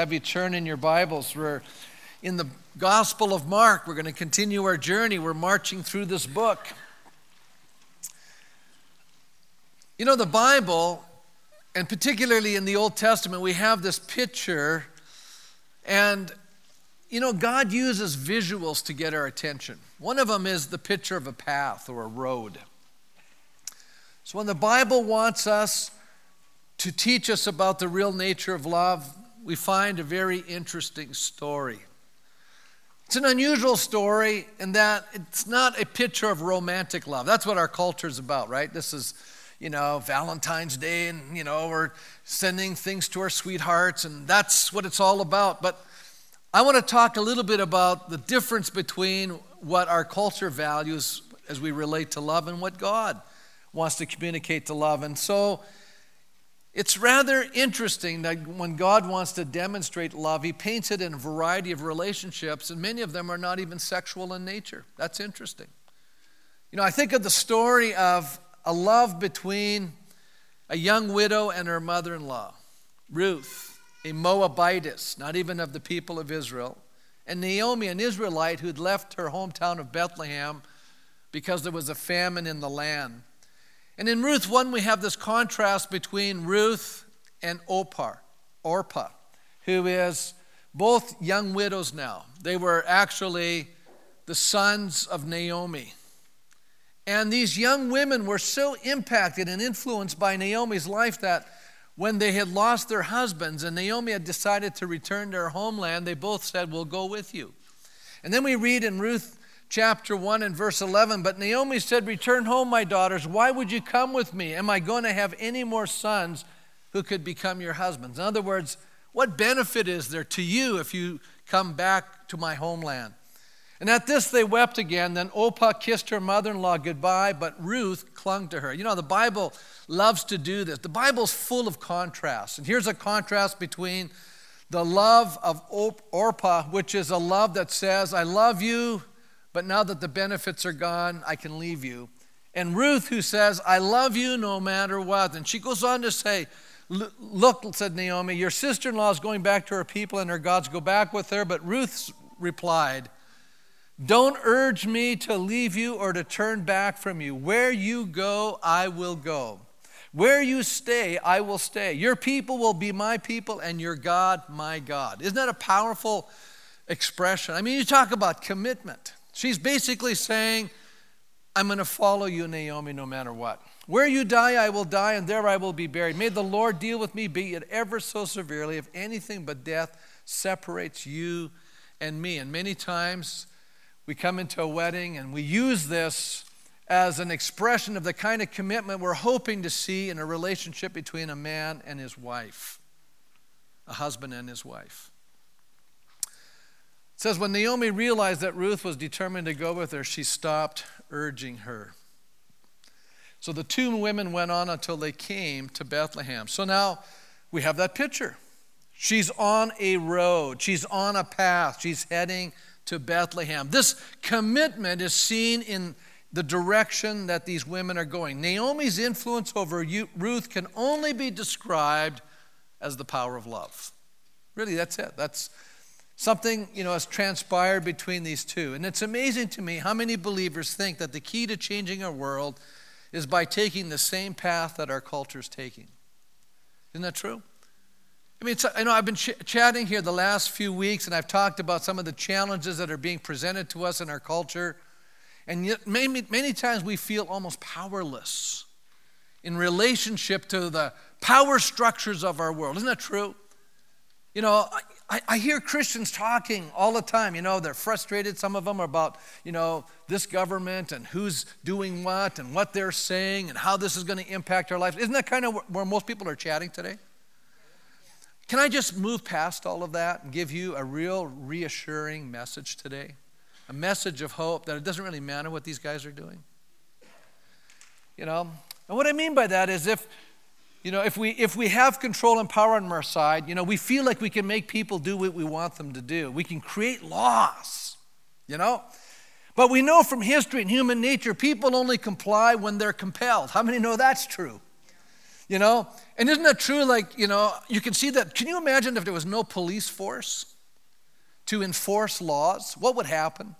have you turn in your Bibles. We're in the Gospel of Mark. We're going to continue our journey. We're marching through this book. You know, the Bible, and particularly in the Old Testament, we have this picture, and you know, God uses visuals to get our attention. One of them is the picture of a path or a road. So when the Bible wants us to teach us about the real nature of love, we find a very interesting story. It's an unusual story in that it's not a picture of romantic love. That's what our culture is about, right? This is, you know, Valentine's Day, and, you know, we're sending things to our sweethearts, and that's what it's all about. But I want to talk a little bit about the difference between what our culture values as we relate to love and what God wants to communicate to love. And so, it's rather interesting that when God wants to demonstrate love, He paints it in a variety of relationships, and many of them are not even sexual in nature. That's interesting. You know, I think of the story of a love between a young widow and her mother in law, Ruth, a Moabitess, not even of the people of Israel, and Naomi, an Israelite who'd left her hometown of Bethlehem because there was a famine in the land. And in Ruth 1, we have this contrast between Ruth and Orpah, Orpah, who is both young widows now. They were actually the sons of Naomi. And these young women were so impacted and influenced by Naomi's life that when they had lost their husbands and Naomi had decided to return to her homeland, they both said, We'll go with you. And then we read in Ruth chapter 1 and verse 11. But Naomi said, Return home, my daughters. Why would you come with me? Am I going to have any more sons who could become your husbands? In other words, what benefit is there to you if you come back to my homeland? And at this they wept again. Then Orpah kissed her mother in law goodbye, but Ruth clung to her. You know, the Bible loves to do this. The Bible's full of contrasts. And here's a contrast between the love of Orpah, which is a love that says, I love you, but now that the benefits are gone, I can leave you. And Ruth, who says, I love you no matter what. And she goes on to say, Look, said Naomi, your sister in law is going back to her people and her gods. Go back with her. But Ruth replied, Don't urge me to leave you or to turn back from you. Where you go, I will go. Where you stay, I will stay. Your people will be my people and your God, my God. Isn't that a powerful expression? I mean, you talk about commitment. She's basically saying, I'm going to follow you, Naomi, no matter what. Where you die, I will die, and there I will be buried. May the Lord deal with me, be it ever so severely, if anything but death separates you and me. And many times we come into a wedding and we use this as an expression of the kind of commitment we're hoping to see in a relationship between a man and his wife, a husband and his wife. It says, when Naomi realized that Ruth was determined to go with her, she stopped urging her. So the two women went on until they came to Bethlehem. So now we have that picture. She's on a road, she's on a path, she's heading to Bethlehem. This commitment is seen in the direction that these women are going. Naomi's influence over Ruth can only be described as the power of love. Really, that's it. That's Something, you know, has transpired between these two. And it's amazing to me how many believers think that the key to changing our world is by taking the same path that our culture is taking. Isn't that true? I mean, I know I've been ch- chatting here the last few weeks, and I've talked about some of the challenges that are being presented to us in our culture. And yet, many, many times we feel almost powerless in relationship to the power structures of our world. Isn't that true? You know, I, I, hear Christians talking all the time. You know, they're frustrated. Some of them are about, you know, this government and who's doing what and what they're saying and how this is going to impact our lives. Isn't that kind of where most people are chatting today? Can I just move past all of that and give you a real reassuring message today? A message of hope that it doesn't really matter what these guys are doing. You know, and what I mean by that is if you know, if we, if we have control and power on our side, you know, we feel like we can make people do what we want them to do. We can create laws, you know? But we know from history and human nature, people only comply when they're compelled. How many know that's true? You know? And isn't that true? Like, you know, you can see that. Can you imagine if there was no police force to enforce laws? What would happen?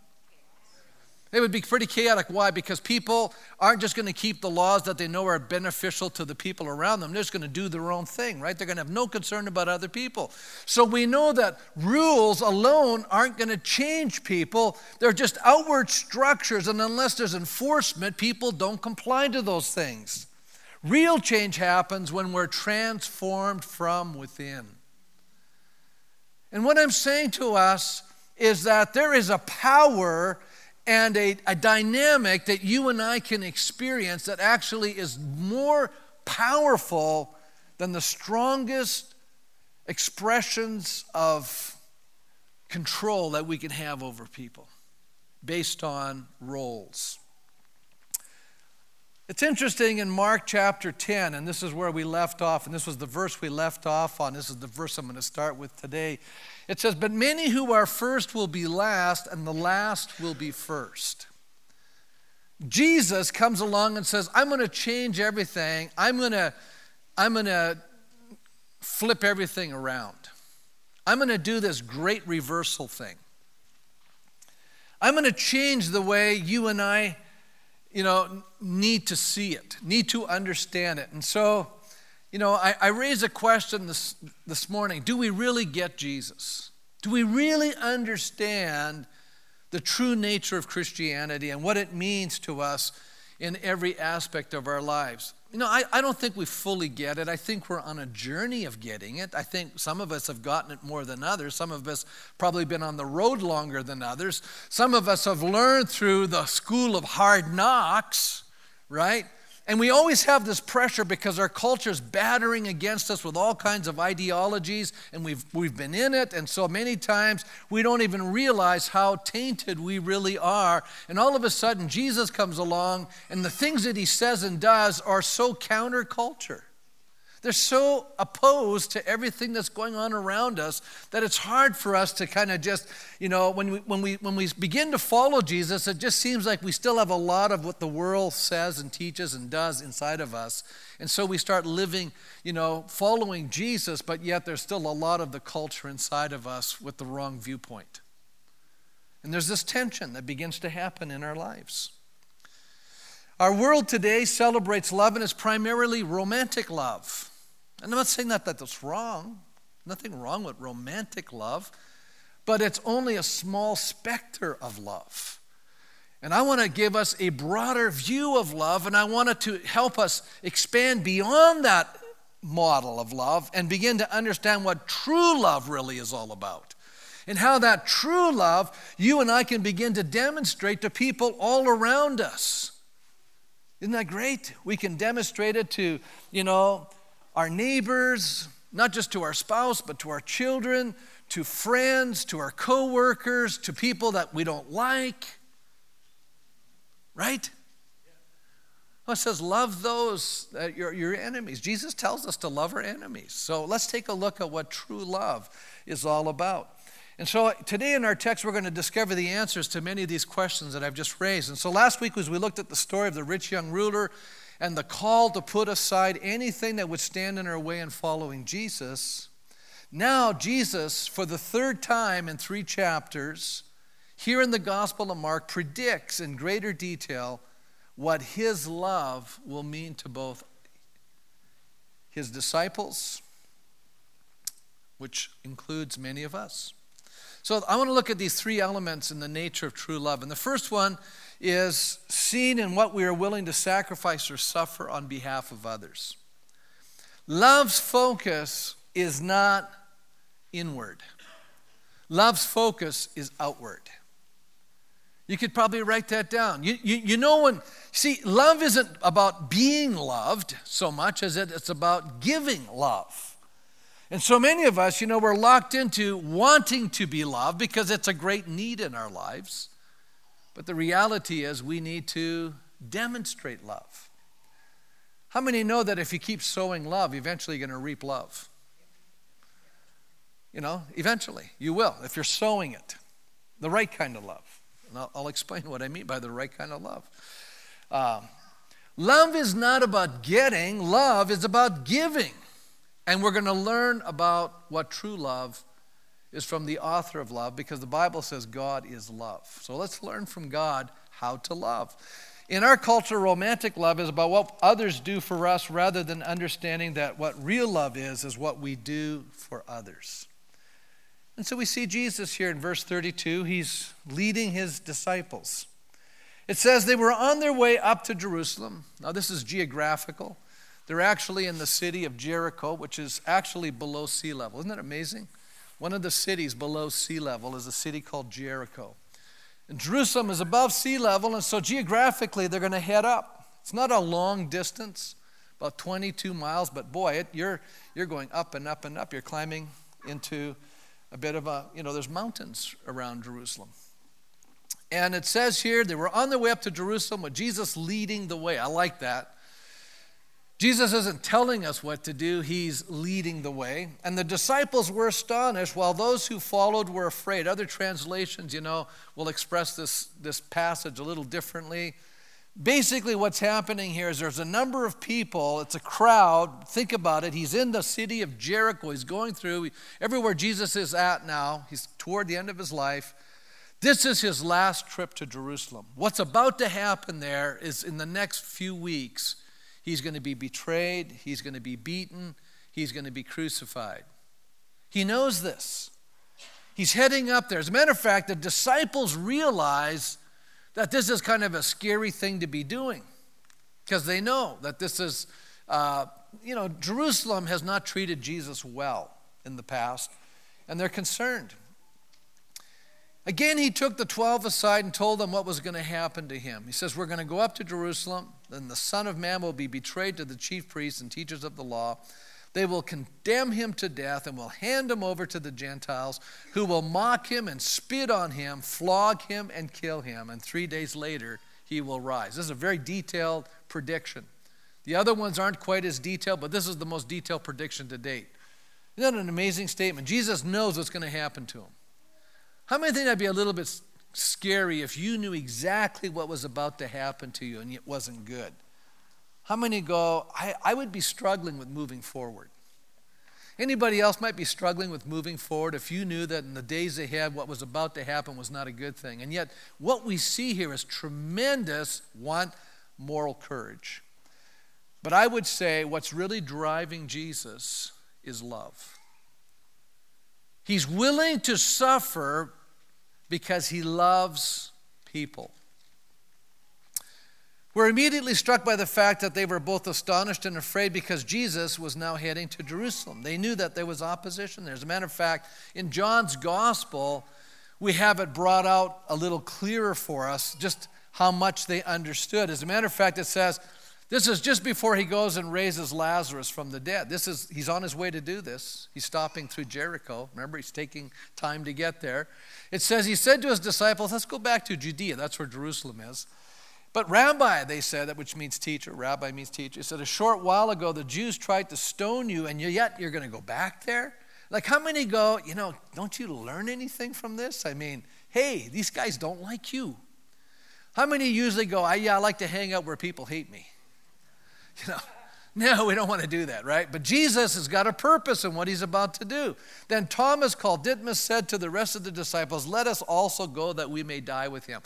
It would be pretty chaotic. Why? Because people aren't just going to keep the laws that they know are beneficial to the people around them. They're just going to do their own thing, right? They're going to have no concern about other people. So we know that rules alone aren't going to change people. They're just outward structures, and unless there's enforcement, people don't comply to those things. Real change happens when we're transformed from within. And what I'm saying to us is that there is a power and a, a dynamic that you and I can experience that actually is more powerful than the strongest expressions of control that we can have over people based on roles. It's interesting in Mark chapter 10, and this is where we left off, and this was the verse we left off on. This is the verse I'm going to start with today. It says, But many who are first will be last, and the last will be first. Jesus comes along and says, I'm going to change everything. I'm going to, I'm going to flip everything around. I'm going to do this great reversal thing. I'm going to change the way you and I you know, need to see it, need to understand it. And so, you know, I, I raise a question this, this morning Do we really get Jesus? Do we really understand the true nature of Christianity and what it means to us in every aspect of our lives? You know, I, I don't think we fully get it. I think we're on a journey of getting it. I think some of us have gotten it more than others. Some of us probably been on the road longer than others. Some of us have learned through the school of hard knocks, right? And we always have this pressure because our culture is battering against us with all kinds of ideologies, and we've, we've been in it. And so many times we don't even realize how tainted we really are. And all of a sudden, Jesus comes along, and the things that he says and does are so counterculture. They're so opposed to everything that's going on around us that it's hard for us to kind of just, you know, when we, when, we, when we begin to follow Jesus, it just seems like we still have a lot of what the world says and teaches and does inside of us. And so we start living, you know, following Jesus, but yet there's still a lot of the culture inside of us with the wrong viewpoint. And there's this tension that begins to happen in our lives. Our world today celebrates love and it's primarily romantic love. And I'm not saying that that's wrong. Nothing wrong with romantic love, but it's only a small specter of love. And I want to give us a broader view of love, and I want it to help us expand beyond that model of love and begin to understand what true love really is all about. And how that true love you and I can begin to demonstrate to people all around us. Isn't that great? We can demonstrate it to, you know, our neighbors, not just to our spouse, but to our children, to friends, to our coworkers, to people that we don't like. Right? Well, it says, love those, uh, your, your enemies. Jesus tells us to love our enemies. So let's take a look at what true love is all about. And so today in our text, we're going to discover the answers to many of these questions that I've just raised. And so last week, as we looked at the story of the rich young ruler and the call to put aside anything that would stand in our way in following Jesus, now Jesus, for the third time in three chapters, here in the Gospel of Mark, predicts in greater detail what his love will mean to both his disciples, which includes many of us. So I want to look at these three elements in the nature of true love. And the first one is seen in what we are willing to sacrifice or suffer on behalf of others. Love's focus is not inward, love's focus is outward. You could probably write that down. You, you, you know, when, see, love isn't about being loved so much as it, it's about giving love. And so many of us, you know, we're locked into wanting to be loved because it's a great need in our lives. But the reality is, we need to demonstrate love. How many know that if you keep sowing love, eventually you're going to reap love? You know, eventually you will, if you're sowing it, the right kind of love. And I'll, I'll explain what I mean by the right kind of love. Um, Love is not about getting, love is about giving. And we're going to learn about what true love is from the author of love because the Bible says God is love. So let's learn from God how to love. In our culture, romantic love is about what others do for us rather than understanding that what real love is, is what we do for others. And so we see Jesus here in verse 32. He's leading his disciples. It says they were on their way up to Jerusalem. Now, this is geographical. They're actually in the city of Jericho, which is actually below sea level. Isn't that amazing? One of the cities below sea level is a city called Jericho. And Jerusalem is above sea level, and so geographically they're going to head up. It's not a long distance, about 22 miles, but boy, it, you're, you're going up and up and up. You're climbing into a bit of a, you know, there's mountains around Jerusalem. And it says here they were on their way up to Jerusalem with Jesus leading the way. I like that. Jesus isn't telling us what to do, he's leading the way. And the disciples were astonished, while those who followed were afraid. Other translations, you know, will express this, this passage a little differently. Basically, what's happening here is there's a number of people, it's a crowd. Think about it. He's in the city of Jericho. He's going through everywhere Jesus is at now. He's toward the end of his life. This is his last trip to Jerusalem. What's about to happen there is in the next few weeks, he's going to be betrayed, he's going to be beaten, he's going to be crucified. He knows this. He's heading up there. As a matter of fact, the disciples realize that this is kind of a scary thing to be doing because they know that this is, uh, you know, Jerusalem has not treated Jesus well in the past, and they're concerned. Again, he took the 12 aside and told them what was going to happen to him. He says, We're going to go up to Jerusalem, then the Son of Man will be betrayed to the chief priests and teachers of the law. They will condemn him to death and will hand him over to the Gentiles, who will mock him and spit on him, flog him, and kill him. And three days later, he will rise. This is a very detailed prediction. The other ones aren't quite as detailed, but this is the most detailed prediction to date. Isn't that an amazing statement? Jesus knows what's going to happen to him. How many think that'd be a little bit scary if you knew exactly what was about to happen to you and it wasn't good? How many go, I, I would be struggling with moving forward? Anybody else might be struggling with moving forward if you knew that in the days ahead what was about to happen was not a good thing. And yet, what we see here is tremendous, want, moral courage. But I would say what's really driving Jesus is love. He's willing to suffer because he loves people. We're immediately struck by the fact that they were both astonished and afraid because Jesus was now heading to Jerusalem. They knew that there was opposition there. As a matter of fact, in John's gospel, we have it brought out a little clearer for us just how much they understood. As a matter of fact, it says, this is just before he goes and raises Lazarus from the dead. This is he's on his way to do this. He's stopping through Jericho. Remember, he's taking time to get there. It says he said to his disciples, "Let's go back to Judea. That's where Jerusalem is." But rabbi, they said, which means teacher, rabbi means teacher. He said, A short while ago, the Jews tried to stone you, and yet you're going to go back there? Like, how many go, you know, don't you learn anything from this? I mean, hey, these guys don't like you. How many usually go, I, yeah, I like to hang out where people hate me? You know, no, we don't want to do that, right? But Jesus has got a purpose in what he's about to do. Then Thomas called Didymus said to the rest of the disciples, Let us also go that we may die with him.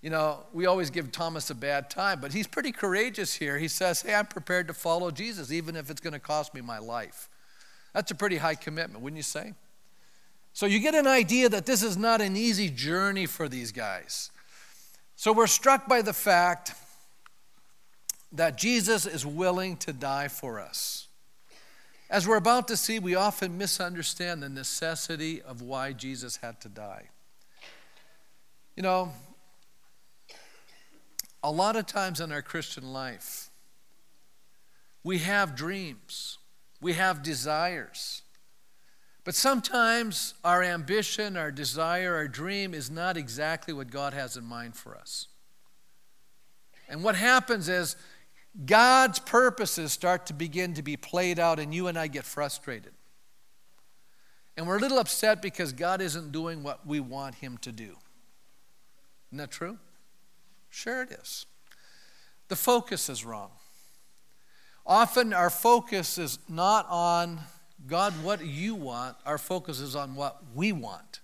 You know, we always give Thomas a bad time, but he's pretty courageous here. He says, Hey, I'm prepared to follow Jesus, even if it's going to cost me my life. That's a pretty high commitment, wouldn't you say? So you get an idea that this is not an easy journey for these guys. So we're struck by the fact that Jesus is willing to die for us. As we're about to see, we often misunderstand the necessity of why Jesus had to die. You know, a lot of times in our Christian life, we have dreams, we have desires. But sometimes our ambition, our desire, our dream is not exactly what God has in mind for us. And what happens is God's purposes start to begin to be played out, and you and I get frustrated. And we're a little upset because God isn't doing what we want Him to do. Isn't that true? Sure, it is. the focus is wrong. Often our focus is not on God, what you want, our focus is on what we want.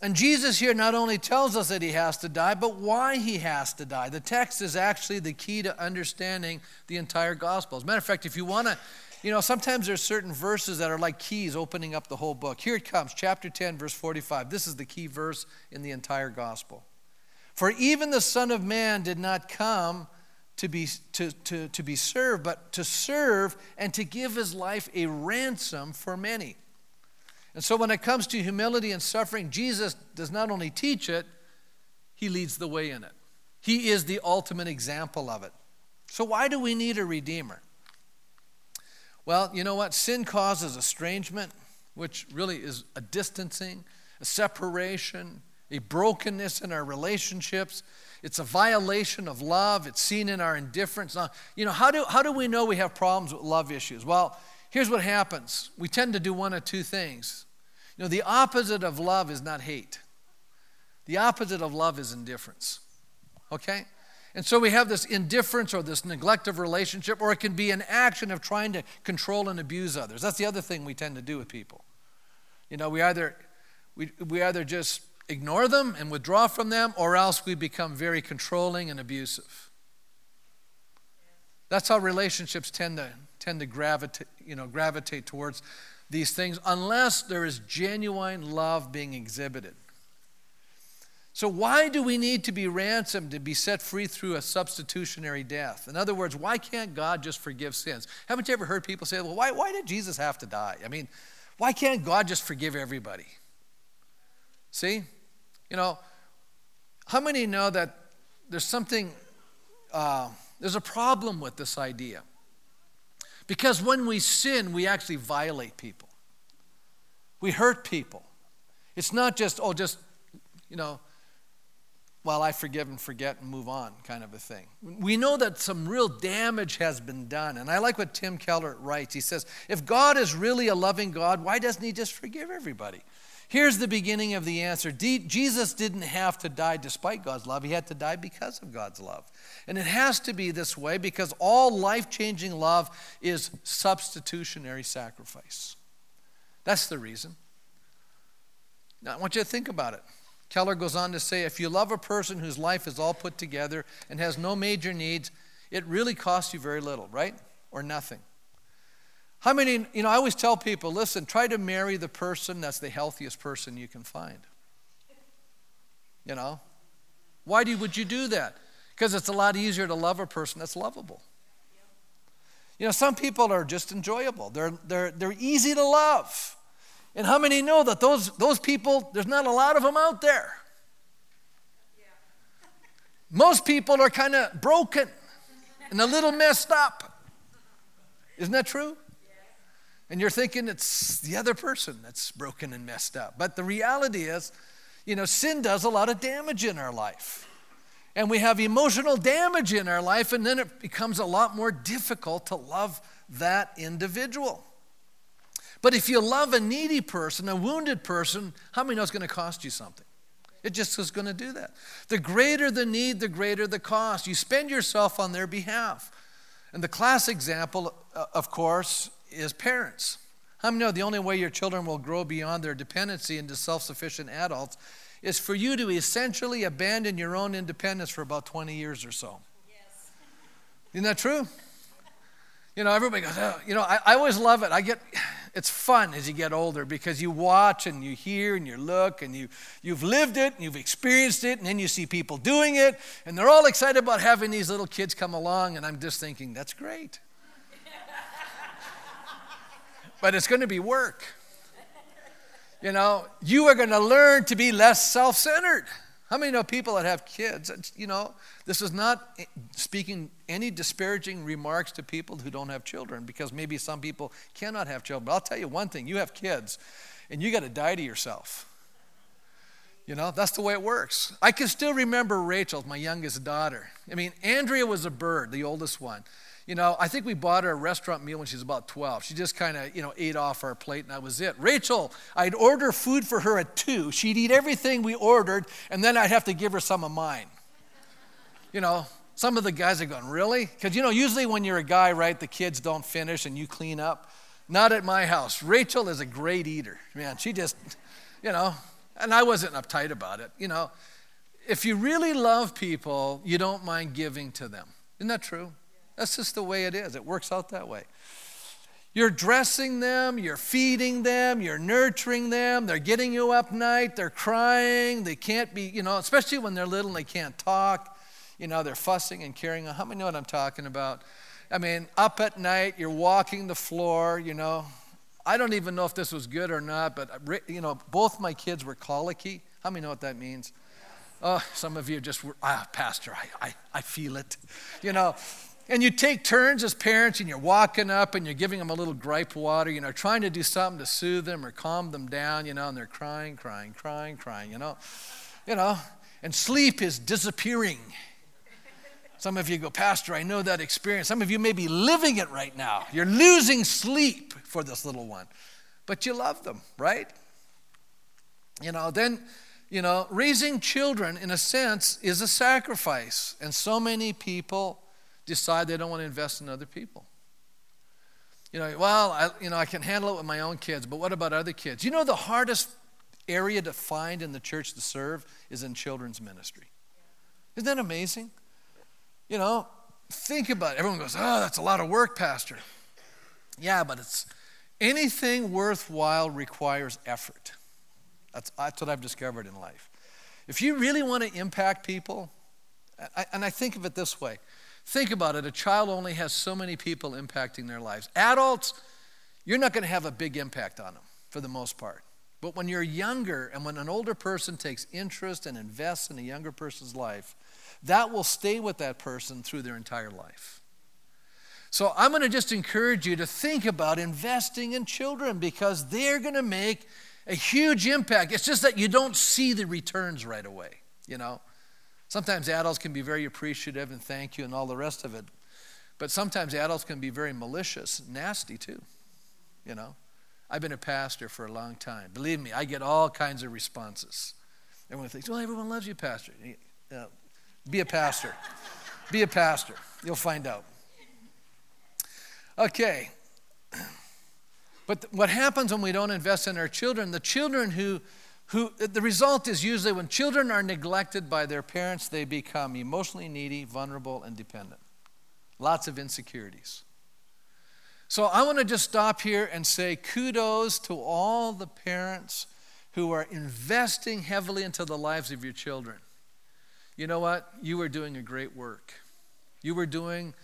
And Jesus here not only tells us that he has to die, but why he has to die. The text is actually the key to understanding the entire gospel. As a matter of fact, if you want to, you know, sometimes there's certain verses that are like keys opening up the whole book. Here it comes, chapter 10, verse 45. This is the key verse in the entire gospel. For even the Son of Man did not come to be, to, to, to be served, but to serve and to give his life a ransom for many. And so when it comes to humility and suffering, Jesus does not only teach it, he leads the way in it. He is the ultimate example of it. So why do we need a redeemer? Well, you know what? Sin causes estrangement, which really is a distancing, a separation, a brokenness in our relationships. It's a violation of love. It's seen in our indifference. You know, how do, how do we know we have problems with love issues? Well, here's what happens we tend to do one of two things. You know, the opposite of love is not hate, the opposite of love is indifference. Okay? And so we have this indifference or this neglect of relationship, or it can be an action of trying to control and abuse others. That's the other thing we tend to do with people. You know, we either we, we either just ignore them and withdraw from them, or else we become very controlling and abusive. That's how relationships tend to, tend to gravitate, you know, gravitate towards these things unless there is genuine love being exhibited. So, why do we need to be ransomed to be set free through a substitutionary death? In other words, why can't God just forgive sins? Haven't you ever heard people say, well, why, why did Jesus have to die? I mean, why can't God just forgive everybody? See? You know, how many know that there's something, uh, there's a problem with this idea? Because when we sin, we actually violate people, we hurt people. It's not just, oh, just, you know, well, I forgive and forget and move on kind of a thing. We know that some real damage has been done. And I like what Tim Keller writes. He says, if God is really a loving God, why doesn't he just forgive everybody? Here's the beginning of the answer Jesus didn't have to die despite God's love, he had to die because of God's love. And it has to be this way because all life changing love is substitutionary sacrifice. That's the reason. Now, I want you to think about it. Keller goes on to say if you love a person whose life is all put together and has no major needs, it really costs you very little, right? Or nothing. How many, you know, I always tell people listen, try to marry the person that's the healthiest person you can find. You know? Why do, would you do that? Because it's a lot easier to love a person that's lovable. You know, some people are just enjoyable, they're, they're, they're easy to love. And how many know that those, those people, there's not a lot of them out there? Most people are kind of broken and a little messed up. Isn't that true? And you're thinking it's the other person that's broken and messed up. But the reality is, you know, sin does a lot of damage in our life. And we have emotional damage in our life, and then it becomes a lot more difficult to love that individual. But if you love a needy person, a wounded person, how many know it's going to cost you something? It just is going to do that. The greater the need, the greater the cost. You spend yourself on their behalf. And the class example, uh, of course, is parents. How many know the only way your children will grow beyond their dependency into self sufficient adults is for you to essentially abandon your own independence for about 20 years or so? Yes. Isn't that true? You know, everybody goes, oh, you know, I, I always love it. I get, it's fun as you get older because you watch and you hear and you look and you, you've lived it and you've experienced it and then you see people doing it and they're all excited about having these little kids come along and I'm just thinking, that's great but it's going to be work. You know, you are going to learn to be less self centered. How many know people that have kids? You know, this is not eh, speaking any disparaging remarks to people who don't have children because maybe some people cannot have children. But I'll tell you one thing you have kids and you got to die to yourself. You know, that's the way it works. I can still remember Rachel, my youngest daughter. I mean, Andrea was a bird, the oldest one. You know, I think we bought her a restaurant meal when she was about 12. She just kind of, you know, ate off our plate and that was it. Rachel, I'd order food for her at 2. She'd eat everything we ordered and then I'd have to give her some of mine. You know, Some of the guys are going, Really? Because, you know, usually when you're a guy, right, the kids don't finish and you clean up. Not at my house. Rachel is a great eater. Man, she just, you know, and I wasn't uptight about it. You know, if you really love people, you don't mind giving to them. Isn't that true? That's just the way it is. It works out that way. You're dressing them, you're feeding them, you're nurturing them, they're getting you up night, they're crying, they can't be, you know, especially when they're little and they can't talk. You know, they're fussing and carrying on. How many know what I'm talking about? I mean, up at night, you're walking the floor, you know. I don't even know if this was good or not, but, you know, both my kids were colicky. How many know what that means? Oh, some of you just were, ah, Pastor, I, I, I feel it. You know, and you take turns as parents and you're walking up and you're giving them a little gripe water, you know, trying to do something to soothe them or calm them down, you know, and they're crying, crying, crying, crying, you know. You know, and sleep is disappearing. Some of you go, Pastor, I know that experience. Some of you may be living it right now. You're losing sleep for this little one, but you love them, right? You know, then, you know, raising children, in a sense, is a sacrifice. And so many people decide they don't want to invest in other people. You know, well, I, you know, I can handle it with my own kids, but what about other kids? You know, the hardest area to find in the church to serve is in children's ministry. Isn't that amazing? You know, think about it. Everyone goes, oh, that's a lot of work, Pastor. Yeah, but it's anything worthwhile requires effort. That's, that's what I've discovered in life. If you really want to impact people, and I think of it this way think about it a child only has so many people impacting their lives. Adults, you're not going to have a big impact on them for the most part. But when you're younger and when an older person takes interest and invests in a younger person's life, that will stay with that person through their entire life. So I'm going to just encourage you to think about investing in children because they're going to make a huge impact. It's just that you don't see the returns right away, you know. Sometimes adults can be very appreciative and thank you and all the rest of it. But sometimes adults can be very malicious, nasty too, you know. I've been a pastor for a long time. Believe me, I get all kinds of responses. Everyone thinks, well, everyone loves you, Pastor. Uh, be a pastor. Be a pastor. You'll find out. Okay. But what happens when we don't invest in our children, the children who, who, the result is usually when children are neglected by their parents, they become emotionally needy, vulnerable, and dependent. Lots of insecurities. So I want to just stop here and say kudos to all the parents who are investing heavily into the lives of your children you know what? You are doing a great work. You are doing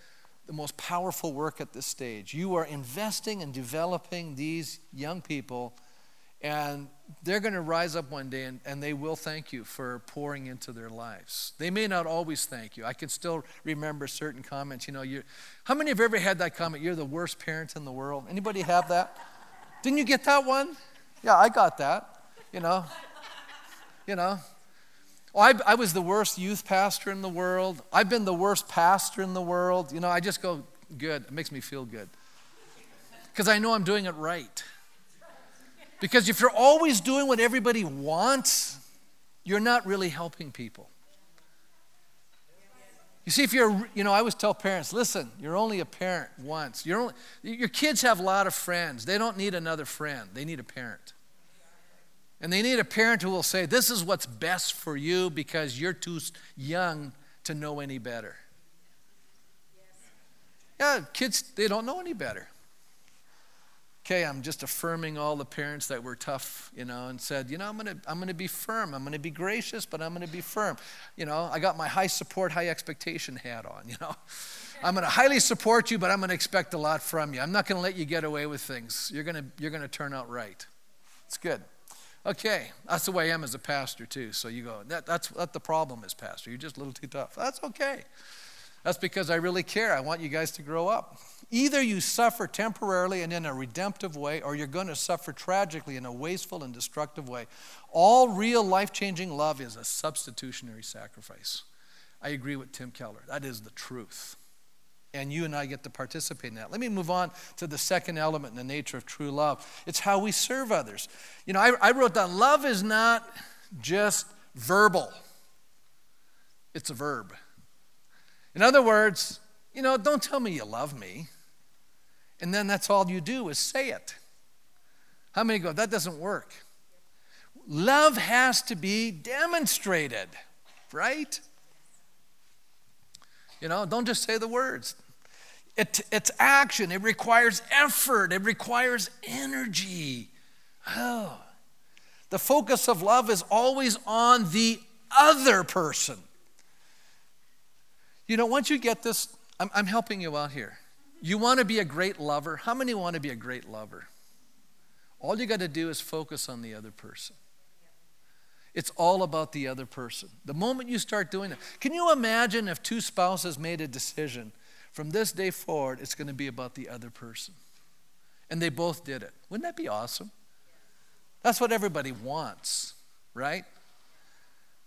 the most powerful work at this stage. You are investing and developing these young people, and they're going to rise up one day and, and they will thank you for pouring into their lives. They may not always thank you. I can still remember certain comments. You know, you how many have ever had that comment? You're the worst parent in the world. Anybody have that? Didn't you get that one? Yeah, I got that. You know, you know, Oh, I, I was the worst youth pastor in the world. I've been the worst pastor in the world. You know, I just go, good. It makes me feel good. Because I know I'm doing it right. Because if you're always doing what everybody wants, you're not really helping people. You see, if you're, you know, I always tell parents, listen, you're only a parent once. You're only, your kids have a lot of friends. They don't need another friend, they need a parent. And they need a parent who will say, This is what's best for you because you're too young to know any better. Yeah, kids, they don't know any better. Okay, I'm just affirming all the parents that were tough, you know, and said, you know, I'm gonna, I'm gonna be firm. I'm gonna be gracious, but I'm gonna be firm. You know, I got my high support, high expectation hat on, you know. I'm gonna highly support you, but I'm gonna expect a lot from you. I'm not gonna let you get away with things. You're gonna, you're gonna turn out right. It's good. Okay, that's the way I am as a pastor too. So you go, that, that's what the problem is, pastor. You're just a little too tough. That's okay. That's because I really care. I want you guys to grow up. Either you suffer temporarily and in a redemptive way, or you're going to suffer tragically in a wasteful and destructive way. All real life changing love is a substitutionary sacrifice. I agree with Tim Keller. That is the truth and you and I get to participate in that. Let me move on to the second element in the nature of true love it's how we serve others. You know, I, I wrote down love is not just verbal, it's a verb. In other words, you know, don't tell me you love me. And then that's all you do is say it. How many go, that doesn't work? Love has to be demonstrated, right? You know, don't just say the words. It, it's action, it requires effort, it requires energy. Oh. The focus of love is always on the other person. You know, once you get this, I'm, I'm helping you out here. You want to be a great lover? How many want to be a great lover? All you got to do is focus on the other person. It's all about the other person. The moment you start doing that, can you imagine if two spouses made a decision from this day forward, it's going to be about the other person? And they both did it. Wouldn't that be awesome? That's what everybody wants, right?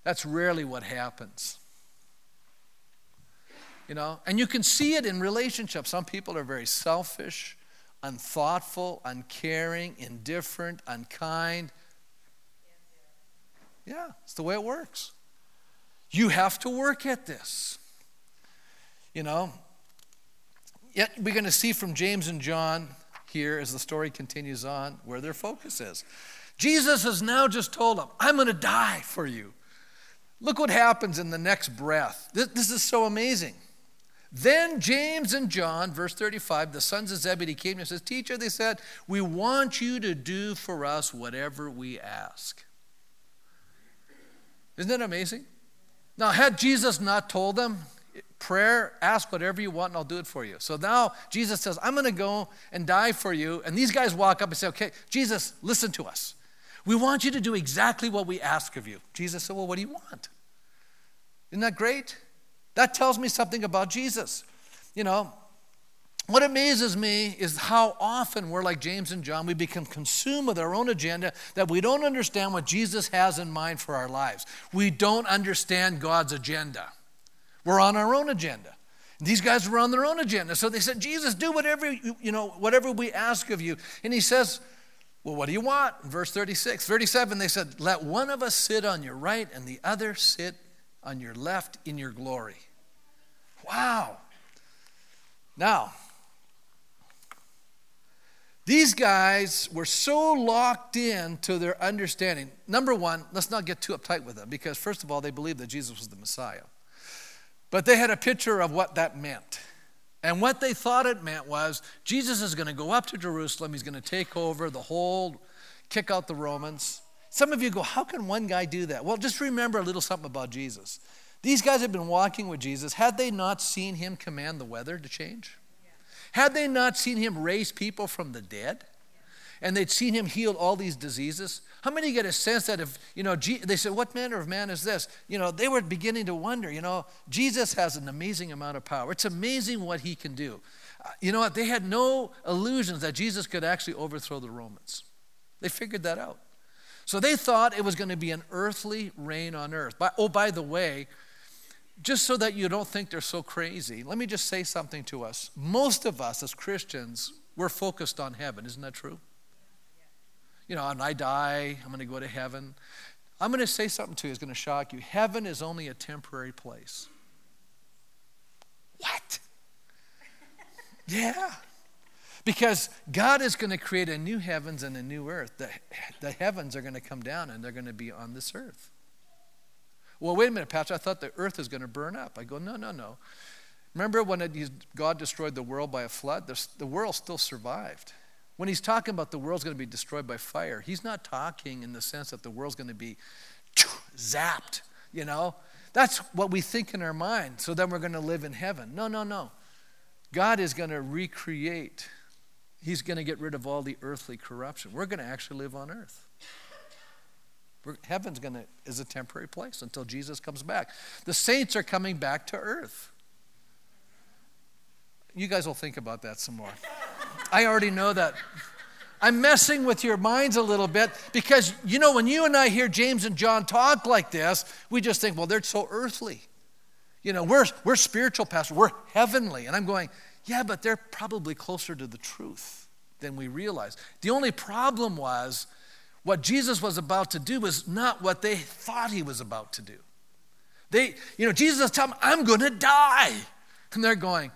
That's rarely what happens. You know, and you can see it in relationships. Some people are very selfish, unthoughtful, uncaring, indifferent, unkind. Yeah, it's the way it works. You have to work at this. You know, yet we're going to see from James and John here as the story continues on where their focus is. Jesus has now just told them, I'm going to die for you. Look what happens in the next breath. This, this is so amazing. Then James and John, verse 35, the sons of Zebedee came and says, Teacher, they said, we want you to do for us whatever we ask. Isn't that amazing? Now, had Jesus not told them, prayer, ask whatever you want and I'll do it for you. So now Jesus says, I'm going to go and die for you. And these guys walk up and say, Okay, Jesus, listen to us. We want you to do exactly what we ask of you. Jesus said, Well, what do you want? Isn't that great? That tells me something about Jesus. You know, what amazes me is how often we're like James and John. We become consumed with our own agenda that we don't understand what Jesus has in mind for our lives. We don't understand God's agenda. We're on our own agenda. These guys were on their own agenda. So they said, Jesus, do whatever, you know, whatever we ask of you. And he says, well, what do you want? Verse 36, 37, they said, Let one of us sit on your right and the other sit on your left in your glory. Wow. Now, these guys were so locked in to their understanding. Number one, let's not get too uptight with them because, first of all, they believed that Jesus was the Messiah. But they had a picture of what that meant. And what they thought it meant was Jesus is going to go up to Jerusalem, he's going to take over the whole, kick out the Romans. Some of you go, How can one guy do that? Well, just remember a little something about Jesus. These guys had been walking with Jesus. Had they not seen him command the weather to change? Had they not seen him raise people from the dead? And they'd seen him heal all these diseases? How many get a sense that if, you know, they said, What manner of man is this? You know, they were beginning to wonder, you know, Jesus has an amazing amount of power. It's amazing what he can do. Uh, you know what? They had no illusions that Jesus could actually overthrow the Romans. They figured that out. So they thought it was going to be an earthly reign on earth. But, oh, by the way, just so that you don't think they're so crazy, let me just say something to us. Most of us as Christians, we're focused on heaven. Isn't that true? You know, and I die, I'm going to go to heaven. I'm going to say something to you that's going to shock you. Heaven is only a temporary place. What? yeah. Because God is going to create a new heavens and a new earth. The, the heavens are going to come down and they're going to be on this earth. Well, wait a minute, Pastor. I thought the earth is going to burn up. I go, no, no, no. Remember when it, God destroyed the world by a flood? The, the world still survived. When he's talking about the world's going to be destroyed by fire, he's not talking in the sense that the world's going to be zapped, you know? That's what we think in our mind. So then we're going to live in heaven. No, no, no. God is going to recreate. He's going to get rid of all the earthly corruption. We're going to actually live on earth. Heaven's to is a temporary place until Jesus comes back. The saints are coming back to earth. You guys will think about that some more. I already know that. I'm messing with your minds a little bit because, you know, when you and I hear James and John talk like this, we just think, well, they're so earthly. You know, we're, we're spiritual pastors, we're heavenly. And I'm going, yeah, but they're probably closer to the truth than we realize. The only problem was what Jesus was about to do was not what they thought he was about to do. They, you know, Jesus telling them, I'm going to die. And they're going,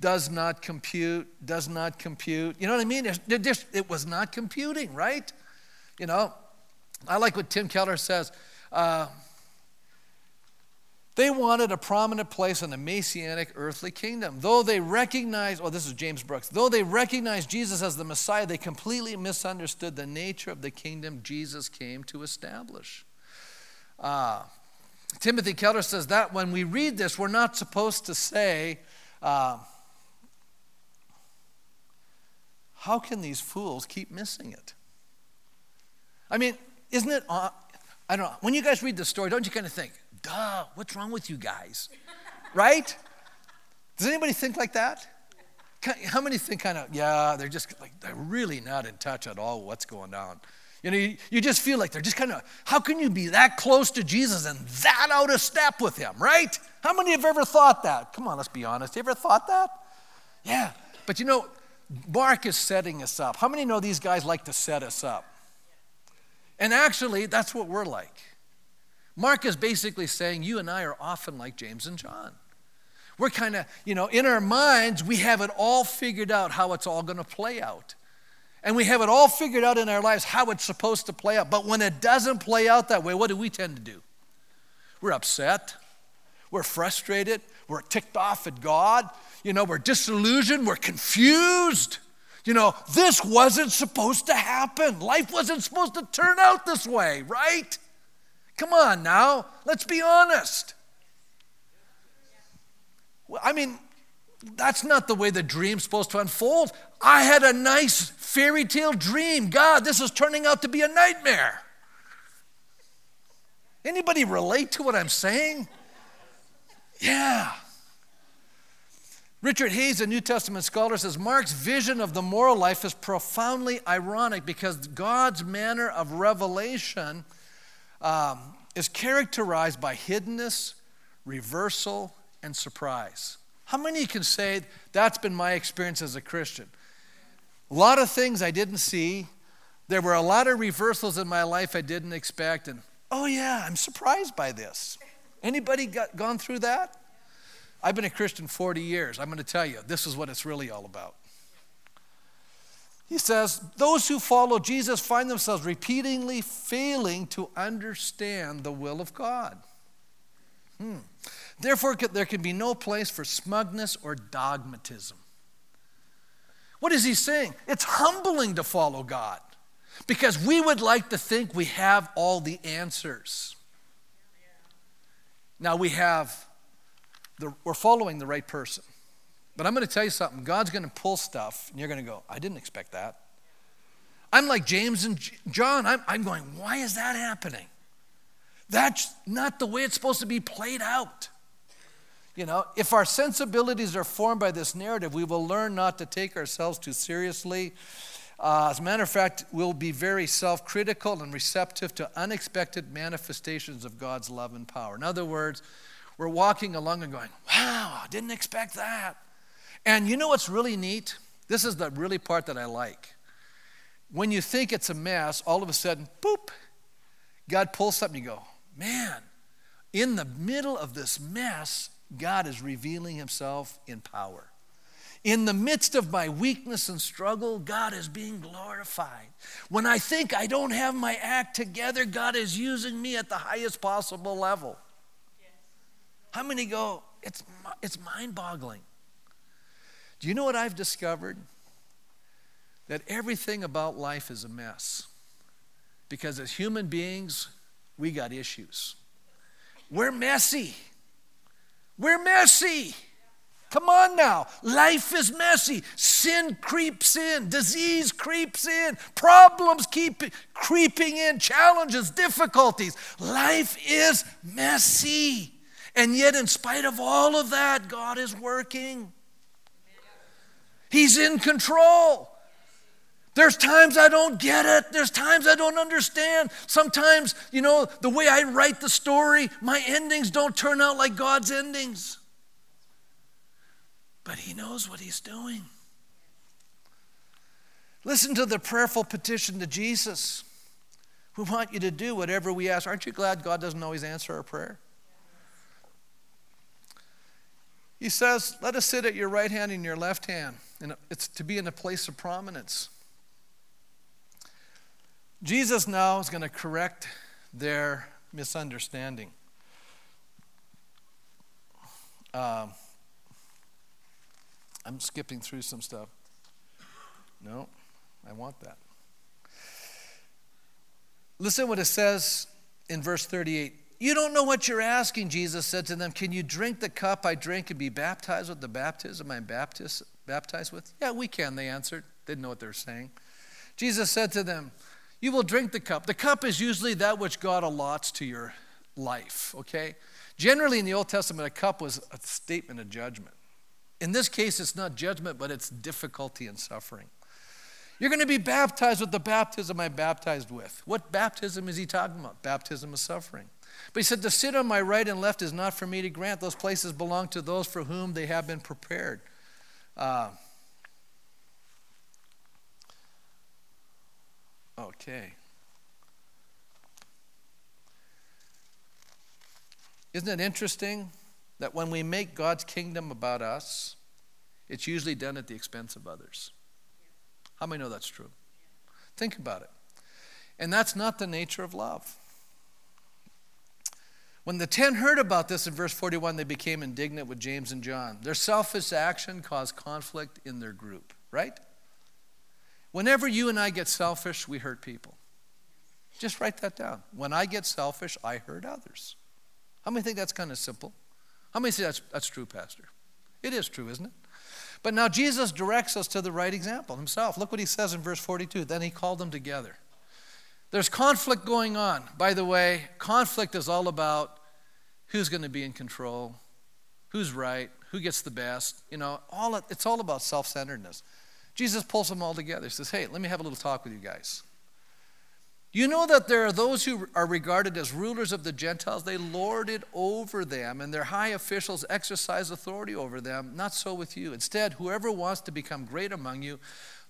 does not compute, does not compute. You know what I mean? It, just, it was not computing, right? You know, I like what Tim Keller says. Uh, they wanted a prominent place in the messianic earthly kingdom. Though they recognized, oh, this is James Brooks, though they recognized Jesus as the Messiah, they completely misunderstood the nature of the kingdom Jesus came to establish. Uh, Timothy Keller says that when we read this, we're not supposed to say, uh, How can these fools keep missing it? I mean, isn't it, I don't know, when you guys read the story, don't you kind of think, duh, what's wrong with you guys? right? Does anybody think like that? How many think kind of, yeah, they're just like, they're really not in touch at all what's going on? You know, you, you just feel like they're just kind of, how can you be that close to Jesus and that out of step with him, right? How many have ever thought that? Come on, let's be honest. You ever thought that? Yeah. But you know, Mark is setting us up. How many know these guys like to set us up? And actually, that's what we're like. Mark is basically saying you and I are often like James and John. We're kind of, you know, in our minds, we have it all figured out how it's all going to play out. And we have it all figured out in our lives how it's supposed to play out. But when it doesn't play out that way, what do we tend to do? We're upset. We're frustrated. We're ticked off at God. You know, we're disillusioned. We're confused. You know, this wasn't supposed to happen. Life wasn't supposed to turn out this way, right? Come on now, let's be honest. I mean, that's not the way the dream's supposed to unfold. I had a nice fairy tale dream. God, this is turning out to be a nightmare. Anybody relate to what I'm saying? Yeah. Richard Hays, a New Testament scholar, says Mark's vision of the moral life is profoundly ironic because God's manner of revelation um, is characterized by hiddenness, reversal, and surprise. How many can say that's been my experience as a Christian? A lot of things I didn't see. There were a lot of reversals in my life I didn't expect, and oh yeah, I'm surprised by this. Anybody got, gone through that? I've been a Christian 40 years. I'm going to tell you, this is what it's really all about. He says, Those who follow Jesus find themselves repeatedly failing to understand the will of God. Hmm. Therefore, there can be no place for smugness or dogmatism. What is he saying? It's humbling to follow God because we would like to think we have all the answers. Now, we have, the, we're following the right person. But I'm going to tell you something God's going to pull stuff, and you're going to go, I didn't expect that. I'm like James and John. I'm, I'm going, why is that happening? That's not the way it's supposed to be played out. You know, if our sensibilities are formed by this narrative, we will learn not to take ourselves too seriously. Uh, as a matter of fact, we'll be very self critical and receptive to unexpected manifestations of God's love and power. In other words, we're walking along and going, wow, I didn't expect that. And you know what's really neat? This is the really part that I like. When you think it's a mess, all of a sudden, boop, God pulls something, you go, man, in the middle of this mess, God is revealing himself in power. In the midst of my weakness and struggle, God is being glorified. When I think I don't have my act together, God is using me at the highest possible level. How many go, it's, it's mind boggling? Do you know what I've discovered? That everything about life is a mess. Because as human beings, we got issues. We're messy. We're messy. Come on now. Life is messy. Sin creeps in, disease creeps in, problems keep creeping in, challenges, difficulties. Life is messy. And yet, in spite of all of that, God is working. He's in control. There's times I don't get it. There's times I don't understand. Sometimes, you know, the way I write the story, my endings don't turn out like God's endings. But He knows what He's doing. Listen to the prayerful petition to Jesus. We want you to do whatever we ask. Aren't you glad God doesn't always answer our prayer? He says, Let us sit at your right hand and your left hand. And it's to be in a place of prominence. Jesus now is going to correct their misunderstanding. Um, I'm skipping through some stuff. No, I want that. Listen what it says in verse 38. You don't know what you're asking, Jesus said to them. Can you drink the cup I drink and be baptized with the baptism I'm baptized, baptized with? Yeah, we can, they answered. They didn't know what they were saying. Jesus said to them, You will drink the cup. The cup is usually that which God allots to your life, okay? Generally, in the Old Testament, a cup was a statement of judgment. In this case, it's not judgment, but it's difficulty and suffering. You're going to be baptized with the baptism I baptized with. What baptism is he talking about? Baptism of suffering. But he said, To sit on my right and left is not for me to grant. Those places belong to those for whom they have been prepared. Uh, okay. Isn't it interesting that when we make God's kingdom about us, it's usually done at the expense of others? How many know that's true? Think about it. And that's not the nature of love. When the ten heard about this in verse 41, they became indignant with James and John. Their selfish action caused conflict in their group, right? Whenever you and I get selfish, we hurt people. Just write that down. When I get selfish, I hurt others. How many think that's kind of simple? How many say that's, that's true, Pastor? It is true, isn't it? But now Jesus directs us to the right example himself. Look what he says in verse 42. Then he called them together. There's conflict going on. By the way, conflict is all about who's going to be in control, who's right, who gets the best. You know, all it's all about self-centeredness. Jesus pulls them all together. He says, "Hey, let me have a little talk with you guys. You know that there are those who are regarded as rulers of the Gentiles. They lord it over them, and their high officials exercise authority over them. Not so with you. Instead, whoever wants to become great among you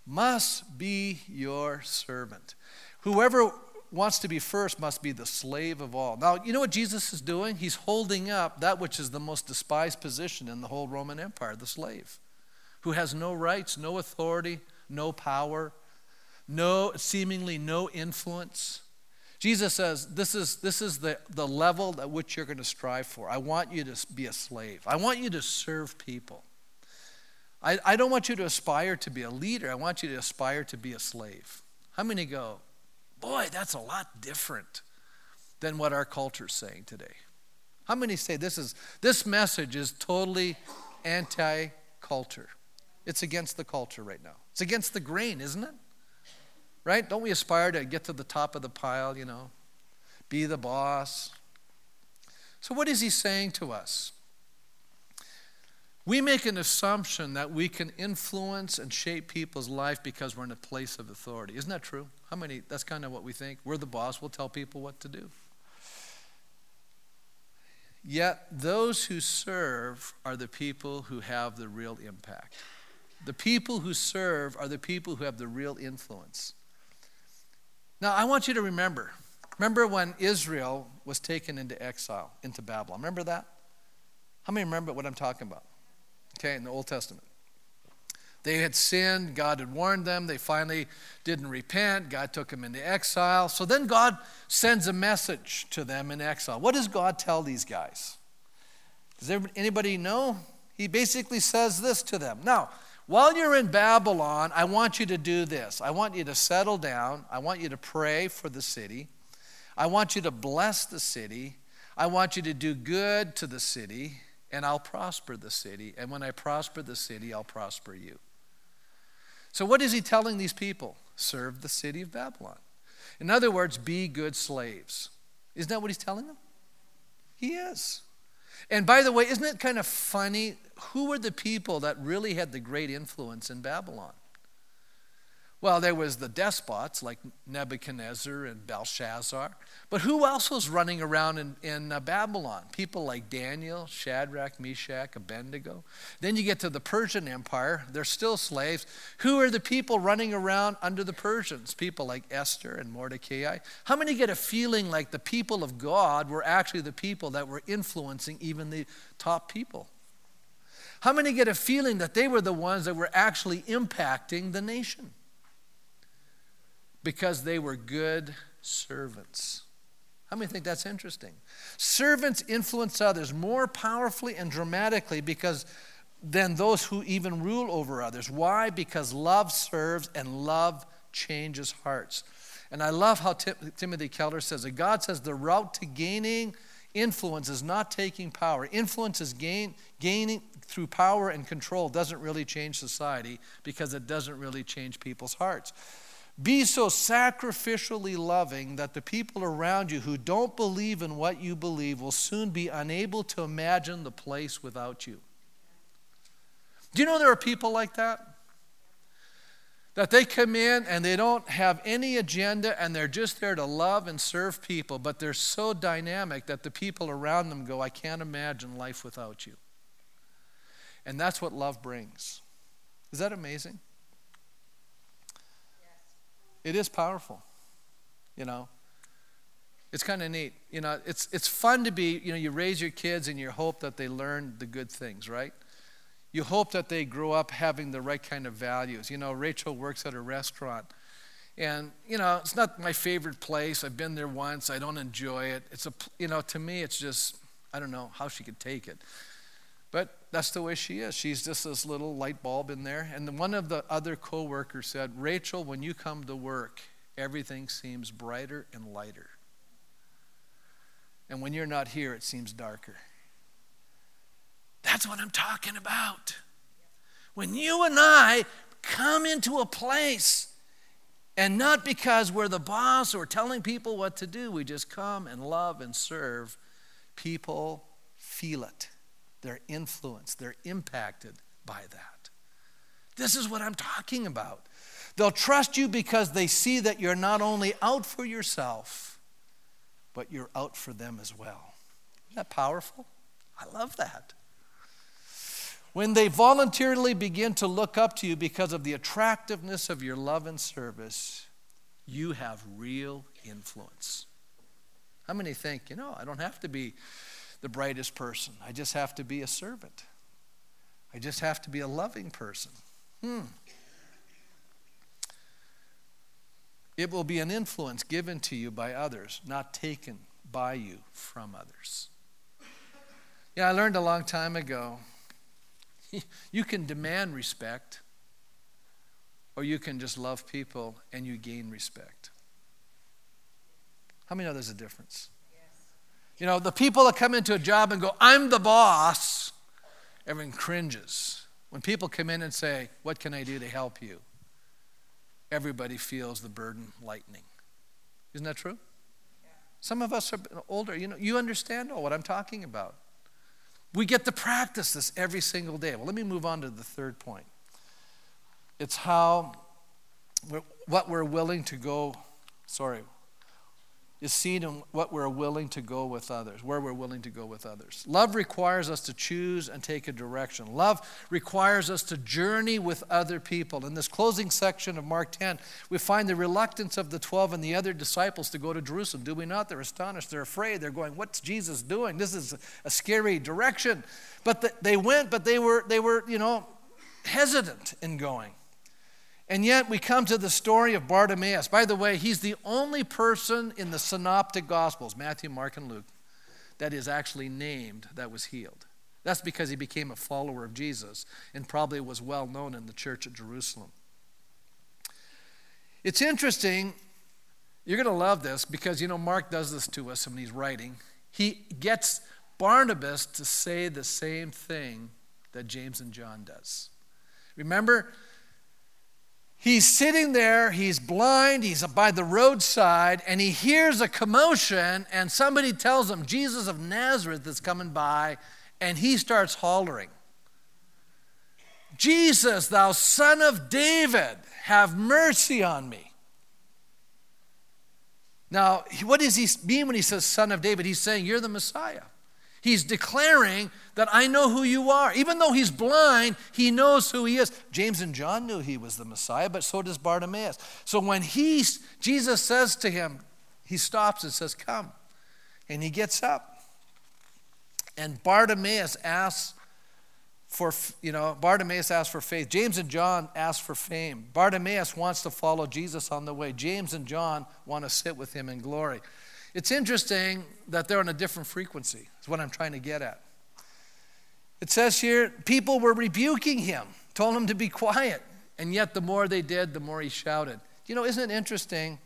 must be your servant. Whoever wants to be first must be the slave of all. Now, you know what Jesus is doing? He's holding up that which is the most despised position in the whole Roman Empire the slave, who has no rights, no authority, no power no seemingly no influence. Jesus says, This is, this is the, the level at which you're going to strive for. I want you to be a slave, I want you to serve people. I, I don't want you to aspire to be a leader, I want you to aspire to be a slave. How many go, Boy, that's a lot different than what our culture is saying today? How many say this is this message is totally anti-culture? It's against the culture right now. It's against the grain, isn't it? Right? Don't we aspire to get to the top of the pile, you know? Be the boss. So, what is he saying to us? We make an assumption that we can influence and shape people's life because we're in a place of authority. Isn't that true? How many? That's kind of what we think. We're the boss, we'll tell people what to do. Yet, those who serve are the people who have the real impact. The people who serve are the people who have the real influence. Now, I want you to remember. Remember when Israel was taken into exile, into Babylon? Remember that? How many remember what I'm talking about? Okay, in the Old Testament. They had sinned. God had warned them. They finally didn't repent. God took them into exile. So then God sends a message to them in exile. What does God tell these guys? Does anybody know? He basically says this to them. Now, while you're in Babylon, I want you to do this. I want you to settle down. I want you to pray for the city. I want you to bless the city. I want you to do good to the city, and I'll prosper the city. And when I prosper the city, I'll prosper you. So, what is he telling these people? Serve the city of Babylon. In other words, be good slaves. Isn't that what he's telling them? He is. And by the way, isn't it kind of funny? Who were the people that really had the great influence in Babylon? Well, there was the despots like Nebuchadnezzar and Belshazzar. But who else was running around in, in uh, Babylon? People like Daniel, Shadrach, Meshach, Abednego. Then you get to the Persian Empire. They're still slaves. Who are the people running around under the Persians? People like Esther and Mordecai. How many get a feeling like the people of God were actually the people that were influencing even the top people? How many get a feeling that they were the ones that were actually impacting the nation? Because they were good servants. How many think that's interesting? Servants influence others more powerfully and dramatically because than those who even rule over others. Why? Because love serves and love changes hearts. And I love how Tim- Timothy Keller says it. God says the route to gaining influence is not taking power. Influence is gain, gaining through power and control doesn't really change society because it doesn't really change people's hearts. Be so sacrificially loving that the people around you who don't believe in what you believe will soon be unable to imagine the place without you. Do you know there are people like that? That they come in and they don't have any agenda and they're just there to love and serve people, but they're so dynamic that the people around them go, I can't imagine life without you. And that's what love brings. Is that amazing? It is powerful, you know. It's kind of neat. You know, it's, it's fun to be, you know, you raise your kids and you hope that they learn the good things, right? You hope that they grow up having the right kind of values. You know, Rachel works at a restaurant. And, you know, it's not my favorite place. I've been there once. I don't enjoy it. It's a, you know, to me, it's just, I don't know how she could take it. But that's the way she is. She's just this little light bulb in there. And one of the other coworkers said, Rachel, when you come to work, everything seems brighter and lighter. And when you're not here, it seems darker. That's what I'm talking about. When you and I come into a place, and not because we're the boss or telling people what to do, we just come and love and serve, people feel it. They're influenced, they're impacted by that. This is what I'm talking about. They'll trust you because they see that you're not only out for yourself, but you're out for them as well. Isn't that powerful? I love that. When they voluntarily begin to look up to you because of the attractiveness of your love and service, you have real influence. How many think, you know, I don't have to be the brightest person. I just have to be a servant. I just have to be a loving person. Hmm. It will be an influence given to you by others, not taken by you from others. Yeah, I learned a long time ago you can demand respect, or you can just love people and you gain respect. How many know there's a difference? You know, the people that come into a job and go, I'm the boss, everyone cringes. When people come in and say, What can I do to help you? Everybody feels the burden lightening. Isn't that true? Some of us are older. You know, you understand all what I'm talking about. We get to practice this every single day. Well, let me move on to the third point. It's how, we're, what we're willing to go, sorry, is seen in what we're willing to go with others, where we're willing to go with others. Love requires us to choose and take a direction. Love requires us to journey with other people. In this closing section of Mark 10, we find the reluctance of the 12 and the other disciples to go to Jerusalem. Do we not? They're astonished. They're afraid. They're going, What's Jesus doing? This is a scary direction. But the, they went, but they were, they were, you know, hesitant in going. And yet we come to the story of Bartimaeus. By the way, he's the only person in the synoptic gospels, Matthew, Mark, and Luke, that is actually named that was healed. That's because he became a follower of Jesus and probably was well known in the church at Jerusalem. It's interesting, you're going to love this because you know Mark does this to us when he's writing. He gets Barnabas to say the same thing that James and John does. Remember, He's sitting there, he's blind, he's by the roadside, and he hears a commotion, and somebody tells him Jesus of Nazareth is coming by, and he starts hollering. Jesus, thou son of David, have mercy on me. Now, what does he mean when he says son of David? He's saying, You're the Messiah. He's declaring that I know who you are. Even though he's blind, he knows who he is. James and John knew he was the Messiah, but so does Bartimaeus. So when he, Jesus says to him, he stops and says, Come. And he gets up. And Bartimaeus asks for, you know, Bartimaeus asks for faith. James and John ask for fame. Bartimaeus wants to follow Jesus on the way. James and John want to sit with him in glory. It's interesting that they're on a different frequency, is what I'm trying to get at. It says here, people were rebuking him, told him to be quiet, and yet the more they did, the more he shouted. You know, isn't it interesting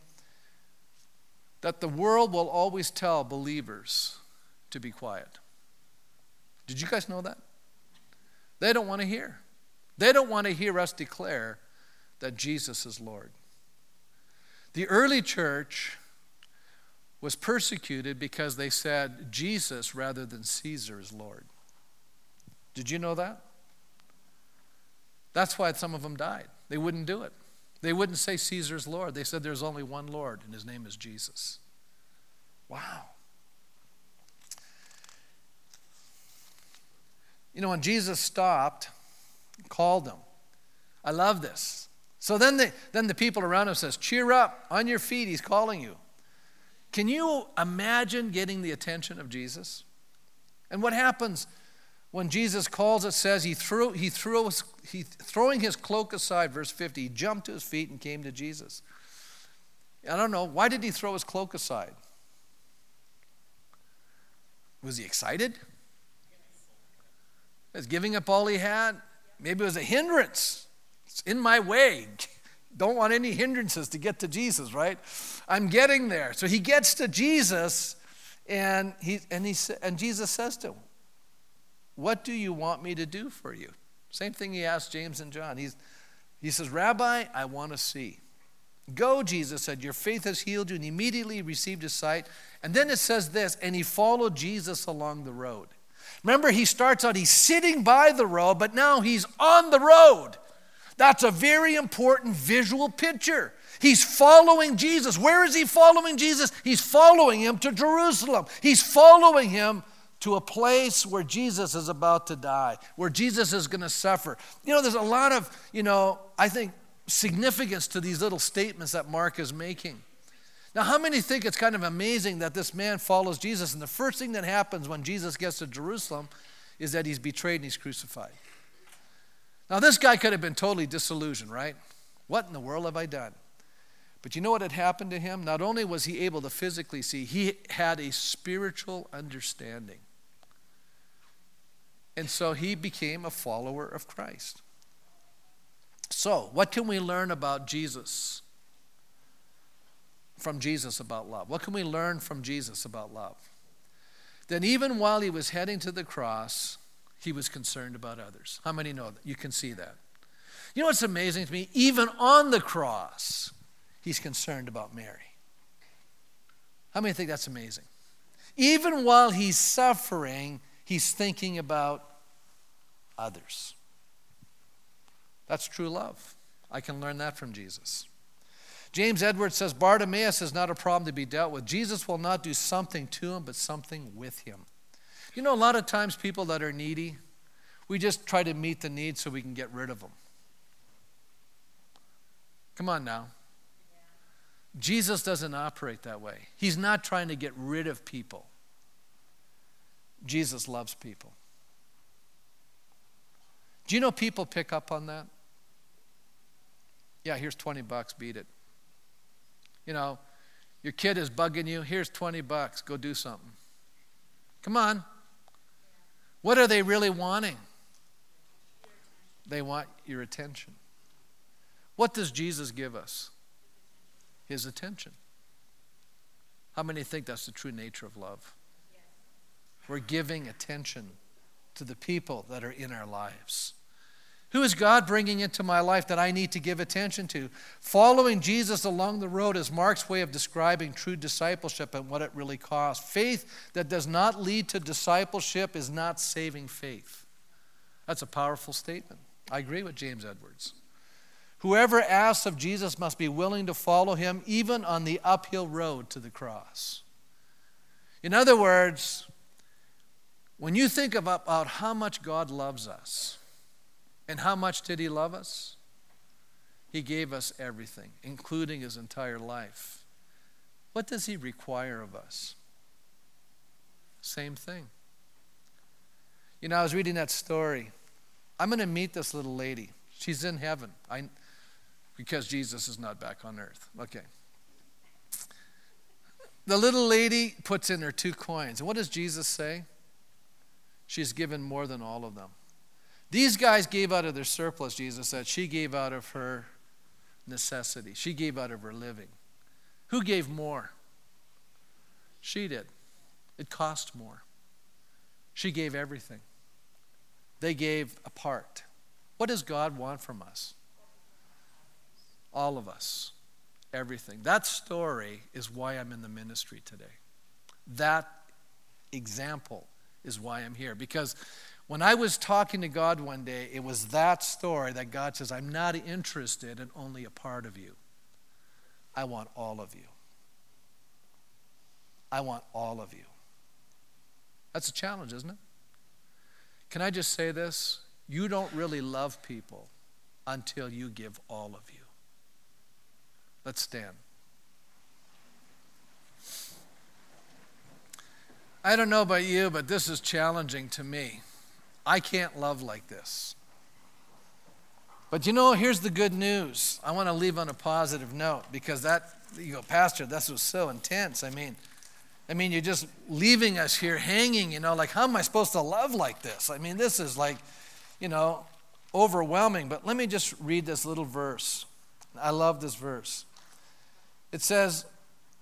that the world will always tell believers to be quiet? Did you guys know that? They don't want to hear. They don't want to hear us declare that Jesus is Lord. The early church was persecuted because they said Jesus rather than Caesar is Lord. Did you know that? That's why some of them died. They wouldn't do it. They wouldn't say Caesar's Lord. They said there's only one Lord, and his name is Jesus. Wow. You know, when Jesus stopped, called them. I love this. So then the, then the people around him says, cheer up, on your feet, he's calling you. Can you imagine getting the attention of Jesus? And what happens when Jesus calls, it says he threw, he threw he, throwing his cloak aside, verse 50, he jumped to his feet and came to Jesus. I don't know, why did he throw his cloak aside? Was he excited? Was giving up all he had? Maybe it was a hindrance. It's in my way. Don't want any hindrances to get to Jesus, right? I'm getting there. So he gets to Jesus, and he and he and Jesus says to him, "What do you want me to do for you?" Same thing he asked James and John. He's, he says, Rabbi, I want to see. Go, Jesus said, Your faith has healed you. And he immediately received his sight. And then it says this, and he followed Jesus along the road. Remember, he starts out, he's sitting by the road, but now he's on the road. That's a very important visual picture. He's following Jesus. Where is he following Jesus? He's following him to Jerusalem. He's following him to a place where Jesus is about to die, where Jesus is going to suffer. You know, there's a lot of, you know, I think significance to these little statements that Mark is making. Now, how many think it's kind of amazing that this man follows Jesus, and the first thing that happens when Jesus gets to Jerusalem is that he's betrayed and he's crucified? Now, this guy could have been totally disillusioned, right? What in the world have I done? But you know what had happened to him? Not only was he able to physically see, he had a spiritual understanding. And so he became a follower of Christ. So, what can we learn about Jesus? From Jesus about love? What can we learn from Jesus about love? Then, even while he was heading to the cross, he was concerned about others. How many know that? You can see that. You know what's amazing to me? Even on the cross, he's concerned about Mary. How many think that's amazing? Even while he's suffering, he's thinking about others. That's true love. I can learn that from Jesus. James Edwards says Bartimaeus is not a problem to be dealt with. Jesus will not do something to him, but something with him. You know, a lot of times people that are needy, we just try to meet the need so we can get rid of them. Come on now. Jesus doesn't operate that way. He's not trying to get rid of people. Jesus loves people. Do you know people pick up on that? Yeah, here's 20 bucks, beat it. You know, your kid is bugging you, here's 20 bucks, go do something. Come on. What are they really wanting? They want your attention. What does Jesus give us? His attention. How many think that's the true nature of love? We're giving attention to the people that are in our lives. Who is God bringing into my life that I need to give attention to? Following Jesus along the road is Mark's way of describing true discipleship and what it really costs. Faith that does not lead to discipleship is not saving faith. That's a powerful statement. I agree with James Edwards. Whoever asks of Jesus must be willing to follow him even on the uphill road to the cross. In other words, when you think about how much God loves us, and how much did He love us? He gave us everything, including His entire life. What does He require of us? Same thing. You know, I was reading that story I'm going to meet this little lady. She's in heaven. I, because Jesus is not back on earth. Okay. The little lady puts in her two coins. And what does Jesus say? She's given more than all of them. These guys gave out of their surplus, Jesus said. She gave out of her necessity, she gave out of her living. Who gave more? She did. It cost more. She gave everything. They gave a part. What does God want from us? All of us. Everything. That story is why I'm in the ministry today. That example is why I'm here. Because when I was talking to God one day, it was that story that God says, I'm not interested in only a part of you. I want all of you. I want all of you. That's a challenge, isn't it? Can I just say this? You don't really love people until you give all of you. Let's stand. I don't know about you, but this is challenging to me. I can't love like this. But you know, here's the good news. I want to leave on a positive note because that, you go, Pastor, this was so intense. I mean, I mean, you're just leaving us here hanging, you know, like, how am I supposed to love like this? I mean, this is like, you know, overwhelming. But let me just read this little verse. I love this verse. It says,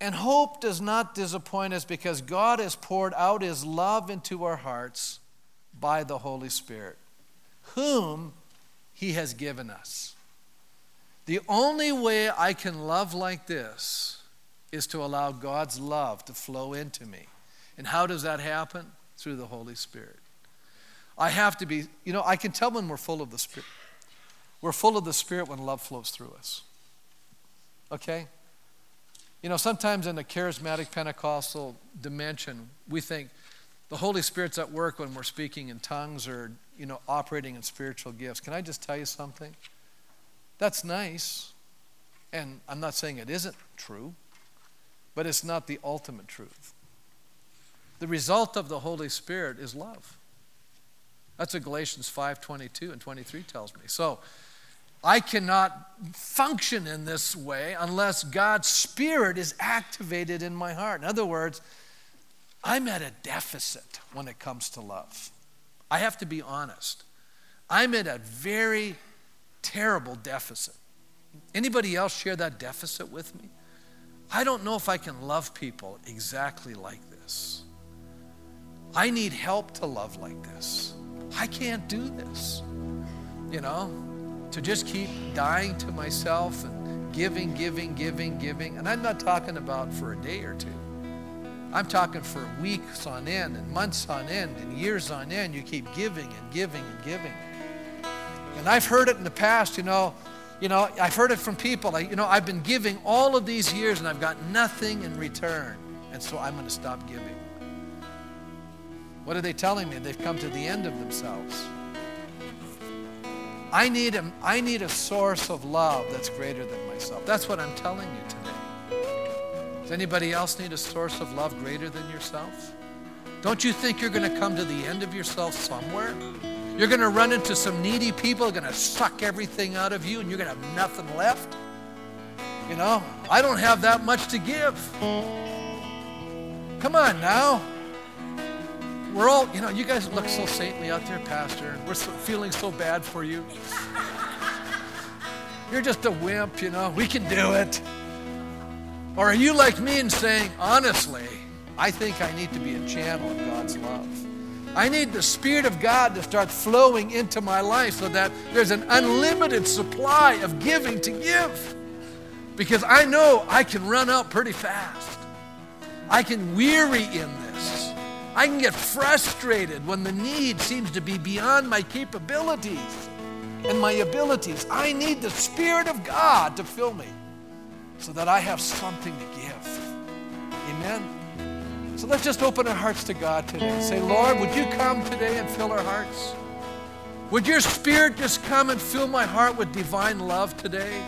And hope does not disappoint us because God has poured out his love into our hearts by the Holy Spirit, whom he has given us. The only way I can love like this is to allow God's love to flow into me. And how does that happen? Through the Holy Spirit. I have to be, you know, I can tell when we're full of the Spirit. We're full of the Spirit when love flows through us. Okay? You know, sometimes in the charismatic Pentecostal dimension, we think the Holy Spirit's at work when we're speaking in tongues or, you know, operating in spiritual gifts. Can I just tell you something? That's nice. And I'm not saying it isn't true but it's not the ultimate truth. The result of the Holy Spirit is love. That's what Galatians 5 22 and 23 tells me. So I cannot function in this way unless God's Spirit is activated in my heart. In other words, I'm at a deficit when it comes to love. I have to be honest. I'm at a very terrible deficit. Anybody else share that deficit with me? I don't know if I can love people exactly like this. I need help to love like this. I can't do this. You know, to just keep dying to myself and giving, giving, giving, giving. And I'm not talking about for a day or two. I'm talking for weeks on end and months on end and years on end. You keep giving and giving and giving. And I've heard it in the past, you know, you know, I've heard it from people. I, you know, I've been giving all of these years and I've got nothing in return. And so I'm going to stop giving. What are they telling me? They've come to the end of themselves. I need a, I need a source of love that's greater than myself. That's what I'm telling you today. Does anybody else need a source of love greater than yourself? Don't you think you're going to come to the end of yourself somewhere? You're going to run into some needy people, going to suck everything out of you, and you're going to have nothing left. You know, I don't have that much to give. Come on now. We're all, you know, you guys look so saintly out there, Pastor. We're so, feeling so bad for you. You're just a wimp, you know. We can do it. Or are you like me and saying, honestly, I think I need to be a channel of God's love? I need the Spirit of God to start flowing into my life so that there's an unlimited supply of giving to give. Because I know I can run out pretty fast. I can weary in this. I can get frustrated when the need seems to be beyond my capabilities and my abilities. I need the Spirit of God to fill me so that I have something to give. Amen. So let's just open our hearts to God today say, Lord, would you come today and fill our hearts? Would your spirit just come and fill my heart with divine love today?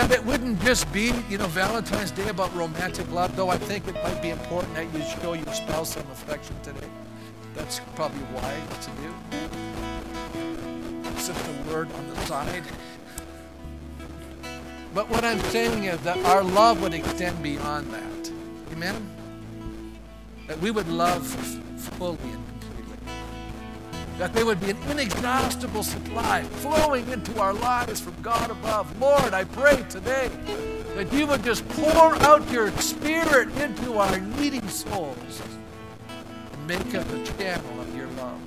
That it wouldn't just be, you know, Valentine's Day about romantic love, though I think it might be important that you show your spouse some affection today. That's probably wise to do. Set the word on the side. But what I'm saying is that our love would extend beyond that. Amen? That we would love fully and. That there would be an inexhaustible supply flowing into our lives from God above. Lord, I pray today that you would just pour out your spirit into our needy souls make us a channel of your love.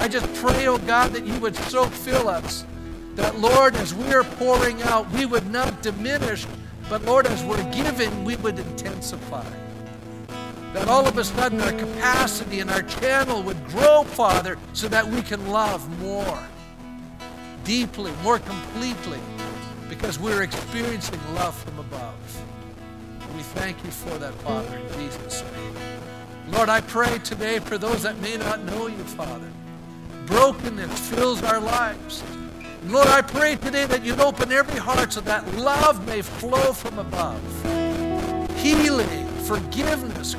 I just pray, oh God, that you would so fill us that, Lord, as we're pouring out, we would not diminish, but, Lord, as we're giving, we would intensify. That all of a sudden our capacity and our channel would grow, Father, so that we can love more deeply, more completely, because we're experiencing love from above. And we thank you for that, Father, in Jesus' name. Lord, I pray today for those that may not know you, Father. Brokenness fills our lives. Lord, I pray today that you'd open every heart so that love may flow from above. Healing, forgiveness,